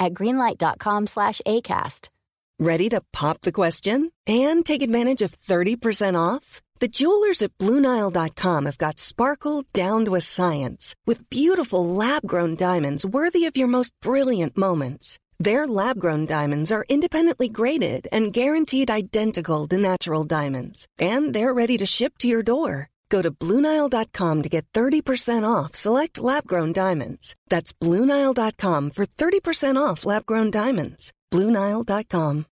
at greenlight.com slash ACAST. Ready to pop the question and take advantage of 30% off? The jewelers at BlueNile.com have got sparkle down to a science with beautiful lab grown diamonds worthy of your most brilliant moments. Their lab grown diamonds are independently graded and guaranteed identical to natural diamonds, and they're ready to ship to your door. Go to BlueNile.com to get 30% off select lab grown diamonds. That's BlueNile.com for 30% off lab grown diamonds. BlueNile.com.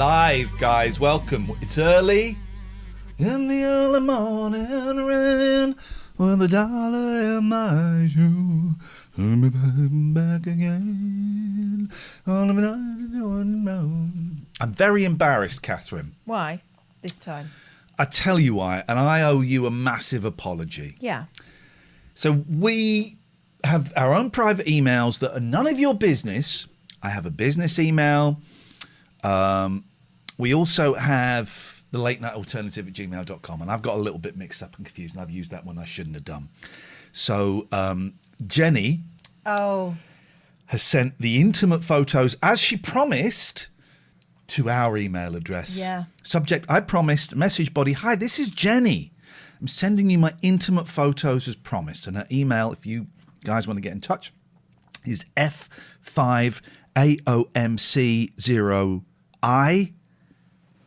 live, guys. Welcome. It's early. In the early morning rain, with a dollar in my shoe, be back again. I'm very embarrassed, Katherine. Why? This time. I tell you why, and I owe you a massive apology. Yeah. So we have our own private emails that are none of your business. I have a business email. Um, we also have the late night alternative at gmail.com, and I've got a little bit mixed up and confused, and I've used that one I shouldn't have done. So um, Jenny Oh, has sent the intimate photos as she promised to our email address. Yeah. Subject I promised, message body Hi, this is Jenny. I'm sending you my intimate photos as promised. And her email, if you guys want to get in touch, is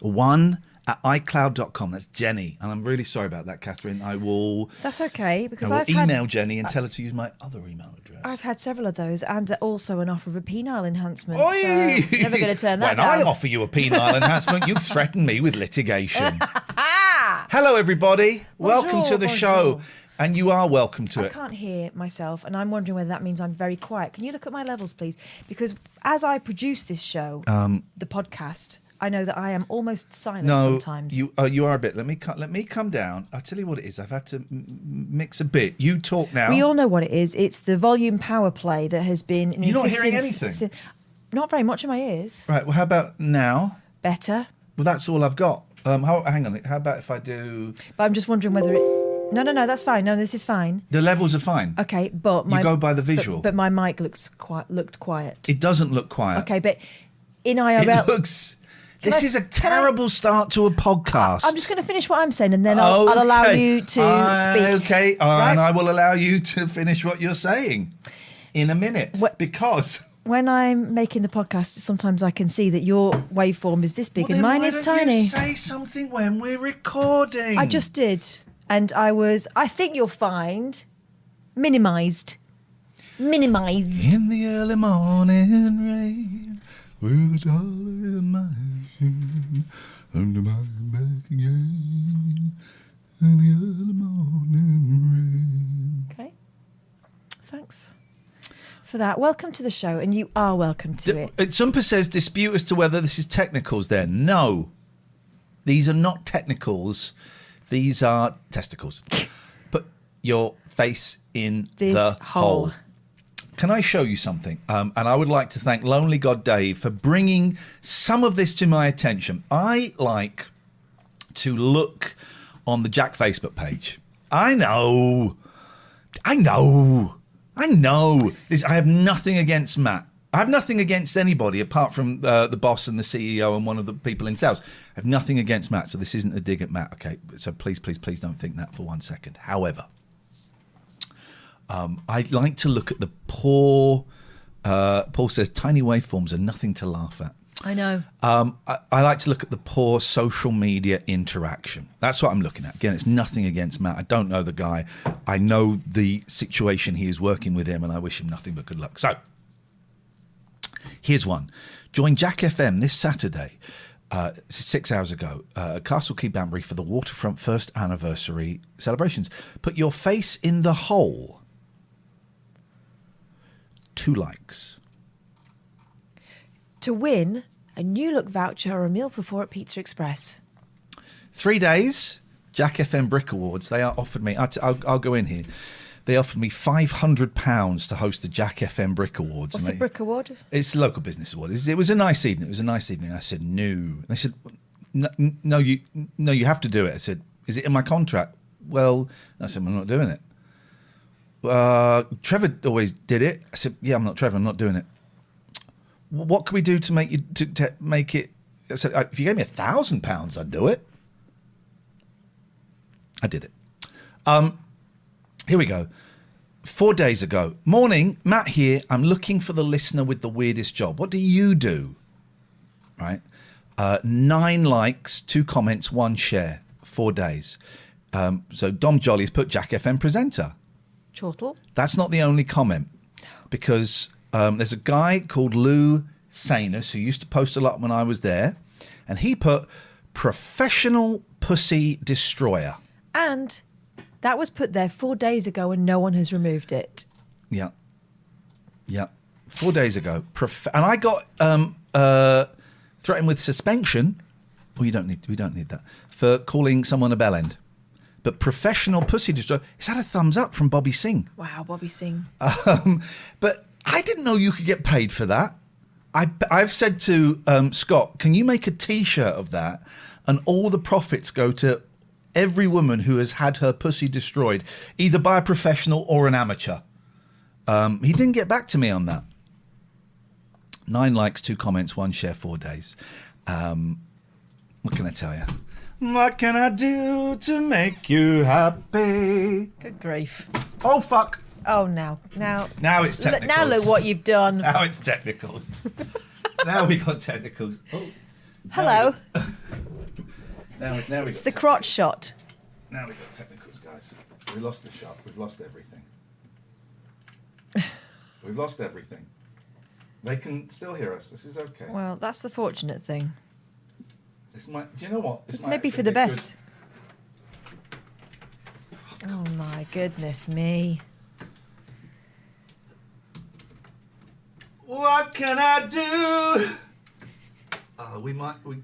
F5AOMC0I1 at iCloud.com. That's Jenny. And I'm really sorry about that, Katherine. I will, that's okay because I will I've email had Jenny and tell her to use my other email address. I've had several of those and also an offer of a penile enhancement. Oi! So never going to turn that when down. I offer you a penile enhancement, you threaten me with litigation. Hello, everybody. welcome to the bonjour. show. And you are welcome to I it. I can't hear myself, and I'm wondering whether that means I'm very quiet. Can you look at my levels, please? Because as I produce this show, um, the podcast, I know that I am almost silent No, sometimes. you uh, you are a bit. Let me let me come down. I'll tell you what it is. I've had to m- mix a bit. You talk now. We all know what it is. It's the volume power play that has been You're not hearing anything? si- Not very much in my ears. right. Well, how about now? Better. Well, that's all I've got. Um, how, hang on. How about if I do? But I'm just wondering whether it. No, no, no, that's fine. No, this is fine. The levels are fine. Okay, but my go by the visual. But, my mic looks quite looked quiet. It doesn't look quiet. Okay, but in IRL, It IRL, looks. This I- is a can I- terrible start to a podcast. I'm just going to finish what I'm saying, and then I'll, I'll allow you to Uh, speak. Okay, uh, Right? and I will allow you to finish what you're saying in a minute What- because. When I'm making the podcast, sometimes I can see that your waveform is this big Well, and mine is tiny. You say something when we're recording. I just did, and I was. I think you'll find minimized, minimized. in the early morning rain with a dollar in my shoe under my back again in the early morning rain. Okay, thanks for that. Welcome to the show, and you are welcome to D- it. uh, Sumper says dispute as to whether this is technicals. Then no, these are not technicals. These are testicles. Put your face in This the hole. hole. Can I show you something? Um, and I would like to thank Lonely God Dave for bringing some of this to my attention. I like to look on the Jack Facebook page. I know. I know. I know. This, I have nothing against Matt. I have nothing against anybody apart from uh, the boss and the CEO and one of the people in sales. I have nothing against Matt, so this isn't a dig at Matt. Okay, so please, please, please don't think that for one second. However, um, I like to look at the poor. Uh, Paul says tiny waveforms are nothing to laugh at. I know. Um, I, I like to look at the poor social media interaction. That's what I'm looking at. Again, it's nothing against Matt. I don't know the guy. I know the situation he is working with him, and I wish him nothing but good luck. So, here's one. Join Jack FM this Saturday, uh, six hours ago, uh, Castle Quay Banbury for the Waterfront first anniversary celebrations. Put your face in the hole. Two likes. To win a new look voucher or a meal for four at Pizza Express. Three days, Jack FM Brick Awards. They are offered me. I'll, I'll, I'll go in here. They offered me five hundred pounds to host the Jack FM Brick Awards. What's And they- Brick Award? It's a local business award. It's- It was a nice evening. It was a nice evening. I said no. They said no, you no, you have to do it. I said, is it in my contract? Well, I said I'm not doing it. Uh, Trevor always did it. I said, yeah, I'm not Trevor. I'm not doing it. What can we do to make you to, to make it? I said, "Uh, if you gave me a thousand pounds, I'd do it. I did it. Um, here we go. Four days ago, morning, Matt here. I'm looking for the listener with the weirdest job. What do you do? Right. Uh, nine likes, two comments, one share. Four days. Um, so Dom Joly's put Jack FM presenter. Chortle. That's not the only comment because um, there's a guy called Lou Sanus who used to post a lot when I was there, and he put professional pussy destroyer. And that was put there four days ago and no one has removed it. Yeah. Yeah. Four days ago. Prof- and I got um, uh, threatened with suspension. Well, you don't need we don't need that. For calling someone a bellend. But professional pussy destroyer. It's had a thumbs up from Bobby Singh. Wow, Bobby Singh. Um, but I didn't know you could get paid for that. I, I've said to um, Scott, can you make a T-shirt of that, and all the profits go to every woman who has had her pussy destroyed, either by a professional or an amateur. Um, he didn't get back to me on that. Nine likes, two comments, one share, four days. Um, what can I tell you? What can I do to make you happy? Good grief. Oh fuck! Oh, now, now, Now it's technicals. now look what you've done. Now it's technicals. now we got technicals. Oh, Hello. now, we- now we It's got the crotch shot. Now we got technicals, guys. We lost the shot. We've lost everything. We've lost everything. They can still hear us. This is okay. Well, that's the fortunate thing. This might. Do you know what? This It's might maybe actually for the be good. best. Oh my goodness me. What can I do? Oh, we might. We. Do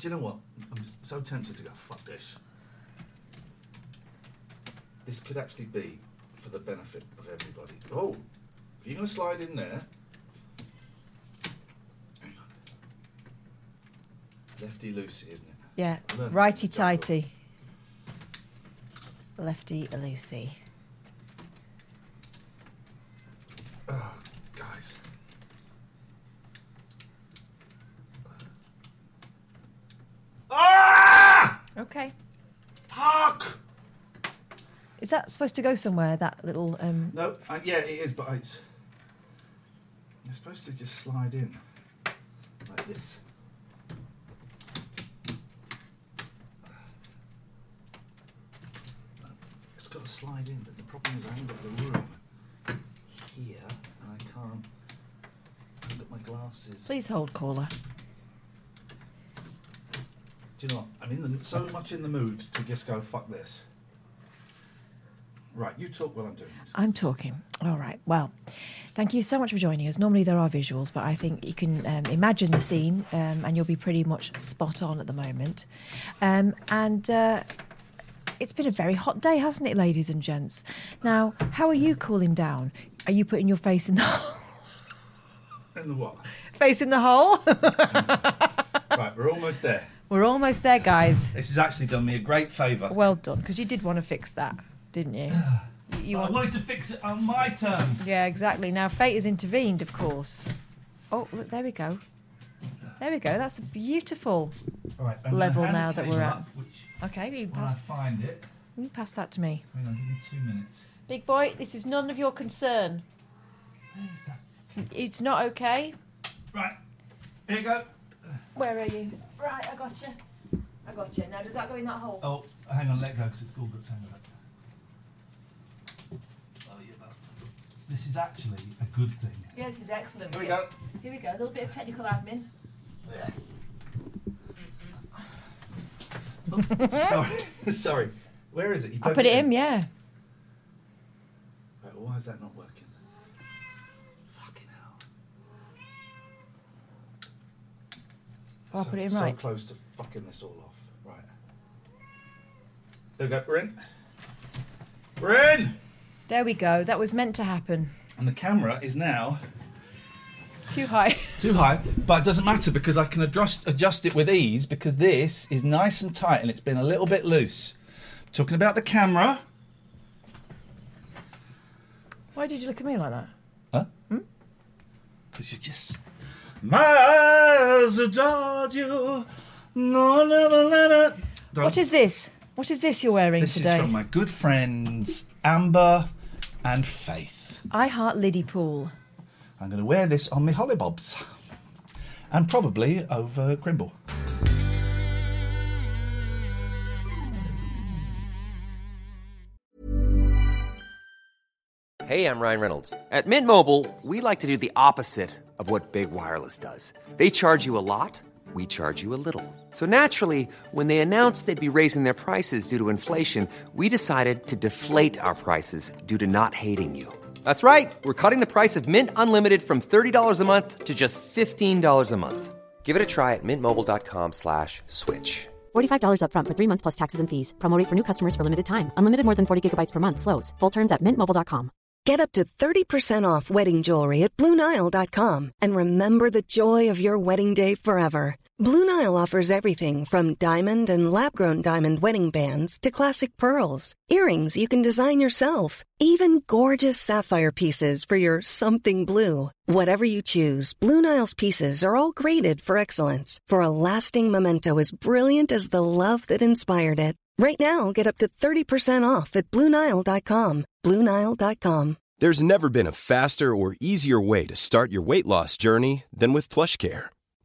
you know what? I'm so tempted to go. Fuck this. This could actually be for the benefit of everybody. Oh, if you're going to slide in there. Hang on. Lefty loosey, isn't it? Yeah, righty from the jungle. tighty. Lefty loosey. Oh, guys. Ah! Okay. Fuck! Is that supposed to go somewhere? That little um No, uh, yeah, it is, but it's. You're supposed to just slide in like this. It's got to slide in, but the problem is I haven't got the room here, and I can't. I haven't got my glasses. please hold caller. Do you know what? I'm in the, so much in the mood to just go fuck this. Right, you talk while I'm doing this. I'm talking. All right. Well, thank you so much for joining us. Normally there are visuals, but I think you can um, imagine the scene um, and you'll be pretty much spot on at the moment. Um, and uh, it's been a very hot day, hasn't it, ladies and gents? Now, how are you cooling down? Are you putting your face in the hole? In the what? face in the hole? right, we're almost there. We're almost there, guys. This has actually done me a great favour. Well done, because you did want to fix that, didn't you? You- you I wanted to fix it on my terms. Yeah, exactly. Now fate has intervened, of course. Oh, look, there we go. There we go. That's a beautiful. Right, level now that we're at. which, Okay, you pass, I find it, you pass that to me. hang on, give me two minutes. Big boy, this is none of your concern. Where is that? It's not okay. Right, here you go. Where are you? Right, I got you. I got you. Now, does that go in that hole? Oh, hang on, let go because it's all good. Hang on. Oh, you bastard. This is actually a good thing. Yeah, this is excellent. Here we go. Here we go. A little bit of technical admin. sorry, sorry. Where is it? You I put it in, yeah. Right, why is that not working? Fucking hell. I'll so, put it in so right. close to fucking this all off. Right. There we go. We're in. We're in. There we go. That was meant to happen. And the camera is now Too high. too high, but it doesn't matter because I can adjust adjust it with ease because this is nice and tight and it's been a little bit loose. Talking about the camera. Why did you look at me like that? Huh? Hmm? Because you just. My eyes adored you. No, no, no, no, no. What is this? What is this you're wearing This today? This is from my good friends Amber and Faith. I heart Liddy Pool. I'm going to wear this on my hollybobs. And probably over Crimble. Hey, I'm Ryan Reynolds. At Mint Mobile, we like to do the opposite of what Big Wireless does. They charge you a lot, we charge you a little. So naturally, when they announced they'd be raising their prices due to inflation, we decided to deflate our prices due to not hating you. That's right. We're cutting the price of Mint Unlimited from $30 a month to just $15 a month. Give it a try at mintmobile.com slash switch. $45 upfront for three months plus taxes and fees. Promo rate for new customers for limited time. Unlimited more than 40 gigabytes per month. Slows. Full terms at mintmobile.com. Get up to 30% off wedding jewelry at BlueNile.com and remember the joy of your wedding day forever. Blue Nile offers everything from diamond and lab grown diamond wedding bands to classic pearls, earrings you can design yourself, even gorgeous sapphire pieces for your something blue. Whatever you choose, Blue Nile's pieces are all graded for excellence for a lasting memento as brilliant as the love that inspired it. Right now, get up to 30% off at BlueNile.com. BlueNile.com. There's never been a faster or easier way to start your weight loss journey than with PlushCare.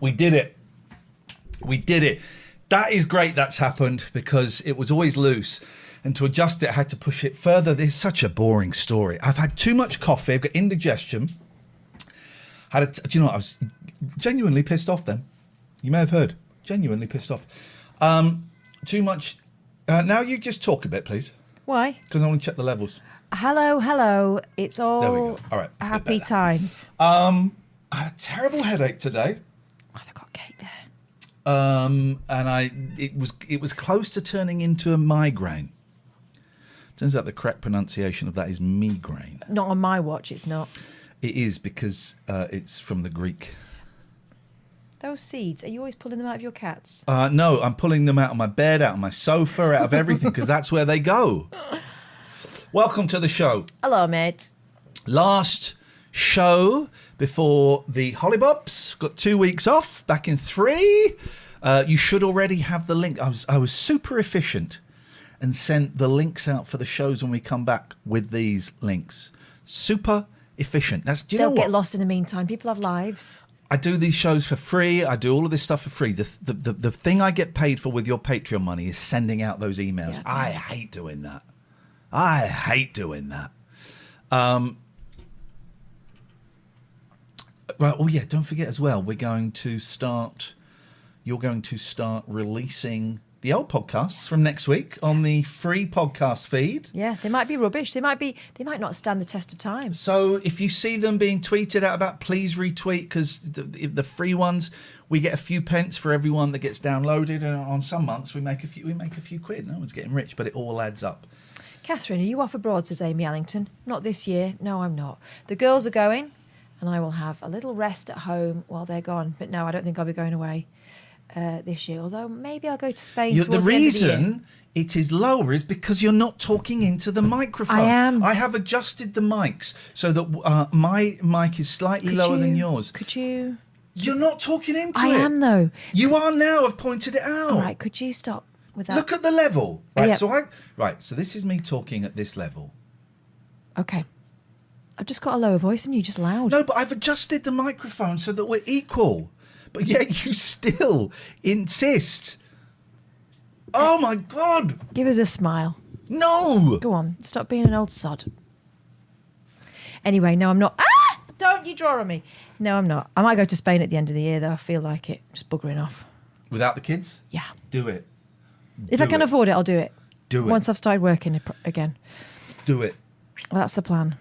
We did it. We did it. That is great that's happened because it was always loose. And to adjust it, I had to push it further. This is such a boring story. I've had too much coffee. I've got indigestion. Had a t- do you know what? I was genuinely pissed off then. You may have heard. Genuinely pissed off. Um, too much. Uh, now you just talk a bit, please, Why? because I want to check the levels. Hello, hello. It's all There we go. All right, it's a bit happy times. Um, I had a terrible headache today. Have I got cake there? Um, and I it was it was close to turning into a migraine. Turns out the correct pronunciation of that is migraine. Not on my watch, it's not. It is because uh, it's from the Greek. Those seeds, are you always pulling them out of your cats? Uh, no, I'm pulling them out of my bed, out of my sofa, out of everything because that's where they go. Welcome to the show. Hello, mate. Last show before the Hollybobs. Got two weeks off. Back in three. Uh, you should already have the link. I was I was super efficient and sent the links out for the shows when we come back with these links. Super efficient. That's do you They'll get lost in the meantime. People have lives. I do these shows for free. I do all of this stuff for free. The the, the, the thing I get paid for with your Patreon money is sending out those emails. Yeah. I hate doing that. I hate doing that. Um, right. Oh yeah. Don't forget as well. We're going to start. You're going to start releasing the old podcasts from next week on the free podcast feed. Yeah, they might be rubbish. They might be. They might not stand the test of time. So if you see them being tweeted out about, please retweet because the, the free ones we get a few pence for everyone that gets downloaded, and on some months we make a few we make a few quid. No one's getting rich, but it all adds up. Katherine, are you off abroad? Says Amy Allington. Not this year. No, I'm not. The girls are going. And I will have a little rest at home while they're gone. But no, I don't think I'll be going away uh, this year. Although maybe I'll go to Spain. You- the of the reason it is lower is because you're not talking into the microphone. I am. I have adjusted the mics so that uh, my mic is slightly Could lower than yours. Could you? You're not talking into I it. I am though. You are now. I've pointed it out. All right, could you stop with that? Look at the level. Right. Yeah. So I right. So this is me talking at this level. Okay. I've just got a lower voice and you just loud. No, but I've adjusted the microphone so that we're equal. But yet you still insist. Oh my god! Give us a smile. No. Go on, stop being an old sod. Anyway, no, I'm not. Ah! Don't you draw on me. No, I'm not. I might go to Spain at the end of the year, though. I feel like it. Just buggering off. Without the kids, Yeah. do it. If I can it. afford it, I'll do it. Do it. Once I've started working again. Do it. That's the plan.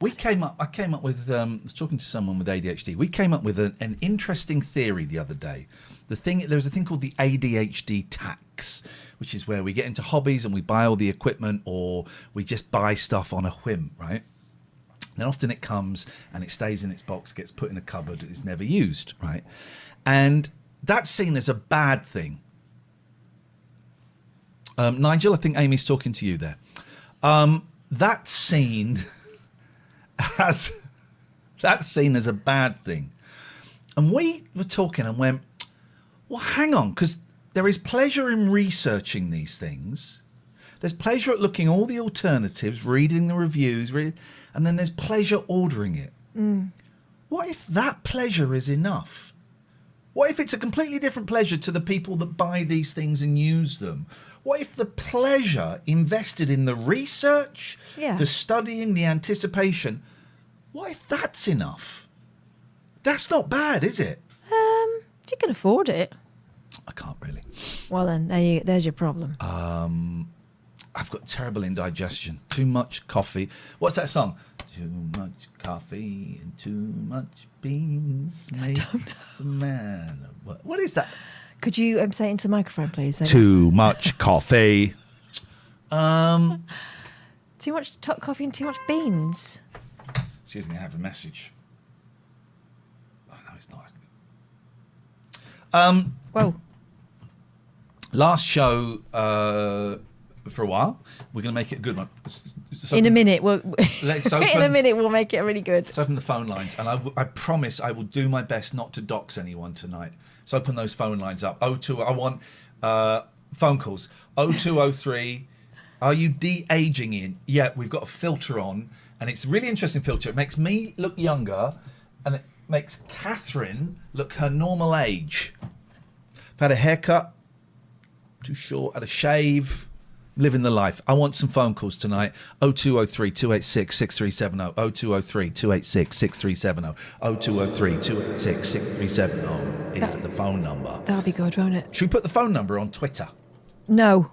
We came up. I came up with. Um, I was talking to someone with ADHD. We came up with an, an interesting theory the other day. The thing there's a thing called the ADHD tax, which is where we get into hobbies and we buy all the equipment, or we just buy stuff on a whim, right? Then often it comes and it stays in its box, gets put in a cupboard, is never used, right? And that's seen as a bad thing. Um, Nigel, I think Amy's talking to you there. Um, that's seen as that's seen as a bad thing. And we were talking and went, well, hang on, because there is pleasure in researching these things. There's pleasure at looking all the alternatives, reading the reviews, re- and then there's pleasure ordering it. What if that pleasure is enough? What if it's a completely different pleasure to the people that buy these things and use them? What if the pleasure invested in the research, Yeah. the studying, the anticipation, what if that's enough? That's not bad, is it? Um, if you can afford it, I can't really. well then, there you, there's your problem. Um, I've got terrible indigestion. Too much coffee. What's that song? Too coffee and too much beans makes a man. What, what is that? Could you um, say it into the microphone, please? Too much coffee. Um, Too much to- coffee and too much beans. excuse me, I have a message. Oh, no, it's not. Um, Whoa. last show uh, for a while. We're going to make it a good one. In a minute, we'll, Let's in a minute, we'll make it really good. Let's open the phone lines, and I, w- I promise I will do my best not to dox anyone tonight. So open those phone lines up. Oh two, I want uh, phone calls. Oh two oh three. Are you de-aging in? Yeah, we've got a filter on, and it's a really interesting filter. It makes me look younger, and it makes Katherine look her normal age. I've had a haircut, too short, had a shave, living the life. I want some phone calls tonight. 0203 286 6370. 0203 286 6370. 0203 286 6370 is the phone number. That'll be good, won't it? Should we put the phone number on Twitter? No.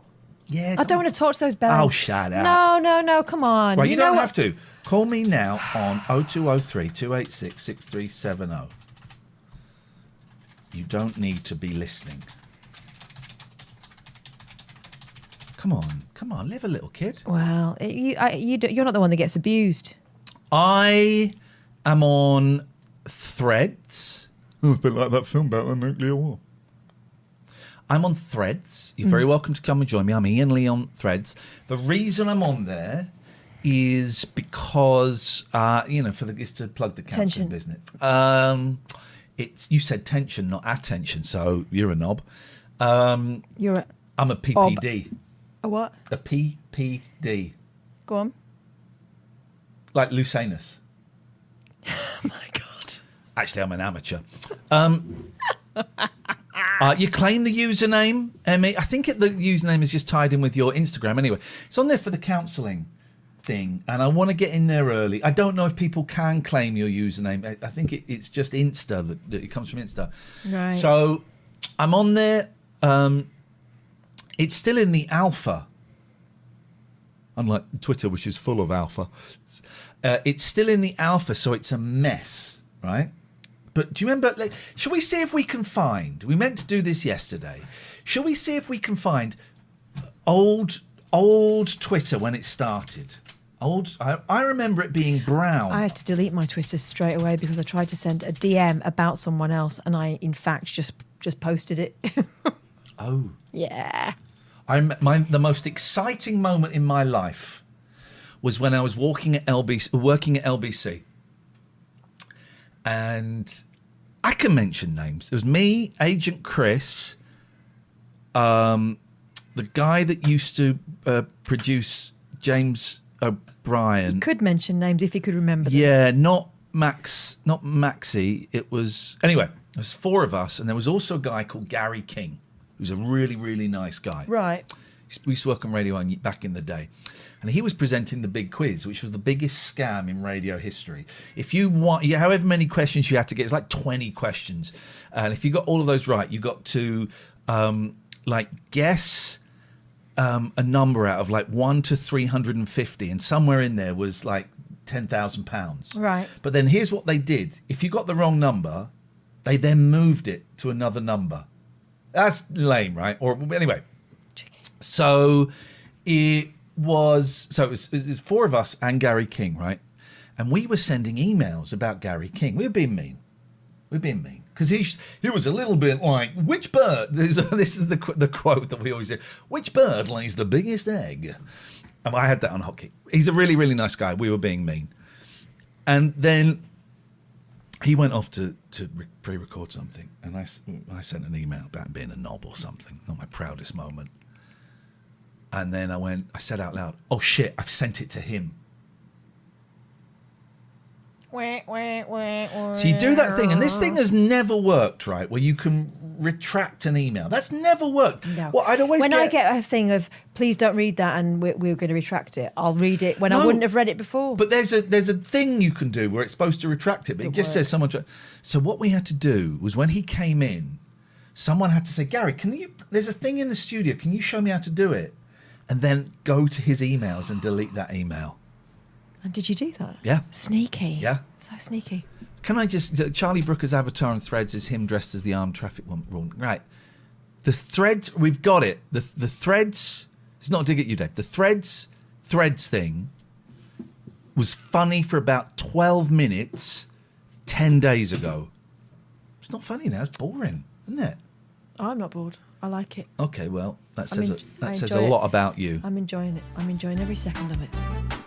Yeah. I don't want to talk to those bells. Oh, shut up. No, no, no. Come on. Right, you, know don't have to. Call me now on 0203 286 6370. You don't need to be listening. Come on, come on, live a little kid. Well, it- you, I, you, do- you're not the one that gets abused. I am on Threads. Oh, it's a bit like that film about the nuclear war. I'm on Threads. You're very welcome to come and join me. I'm Iain Lee on Threads. The reason I'm on there is because uh, you know, for the is to plug the counselling business. Um, it's you said tension, not attention. So you're a knob. Um, You're a, I'm a PPD. A what? A PPD, Go on. like Lucanus. Oh my God. Actually, I'm an amateur. Um, uh, you claim the username, Emmy. I think it, the username is just tied in with your Instagram. Anyway, it's on there for the counselling thing, and I want to get in there early. I don't know if people can claim your username. I, I think it, it's just Insta that, that it comes from Insta. Right. So I'm on there. Um, it's still in the alpha. Unlike Twitter, which is full of alpha, uh, it's still in the alpha, so it's a mess, right? But do you remember? Like, shall we see if we can find? We meant to do this yesterday. Shall we see if we can find old old Twitter when it started? Old. I, I remember it being brown. I had to delete my Twitter straight away because I tried to send a DM about someone else, and I, in fact, just just posted it. oh. Yeah. I'm my the most exciting moment in my life was when I was walking at LBC, working at LBC, and I can mention names. It was me, Agent Chris, um, the guy that used to uh, produce James O'Brien. He could mention names if he could remember them. Yeah, not Max, not Maxi. It was anyway. There was four of us, and there was also a guy called Gary King, who's a really, really nice guy. Right. We used to work on radio back in the day. And he was presenting the big quiz, which was the biggest scam in radio history. If you want, however many questions you had to get, it's like 20 questions. And if you got all of those right, you got to um, like guess um, a number out of like one to 350. And somewhere in there was like £10,000. Right. But then here's what they did if you got the wrong number, they then moved it to another number. That's lame, right? Or anyway. So it was so it was, it was four of us and Gary King, right? And we were sending emails about Gary King. We were being mean. We were being mean because he he was a little bit like which bird? This, is the the quote that we always say. Which bird lays the biggest egg? And I had that on hotkey. He's a really really nice guy. We were being mean, and then he went off to to re- pre-record something, and I, I sent an email about being a knob or something. Not my proudest moment. And then I went, I said out loud, "Oh shit! I've sent it to him." Wait, wait, wait, wait. So you do that thing, and this thing has never worked, right? Where you can retract an email. That's never worked. No. Well, I'd always when get, I get a thing of please don't read that and we're, we're going to retract it, I'll read it when I wouldn't have read it before. But there's a there's a thing you can do where it's supposed to retract it, but it Don't just worry. says someone. Tra- so what we had to do was when he came in, someone had to say, Gary, can you? There's a thing in the studio. Can you show me how to do it? And then go to his emails and delete that email. and did you do that? Yeah. Sneaky. Yeah. So sneaky. Can I just Charlie Brooker's avatar on Threads is him dressed as the armed traffic warden. Right. The threads we've got it. The the threads. It's not a dig at you, Dave. The threads threads thing was funny for about twelve minutes, ten days ago. It's not funny now. It's boring, isn't it? I'm not bored. I like it. Okay, well that says mean, a, that I says a enjoy it. lot about you. I'm enjoying it. I'm enjoying every second of it.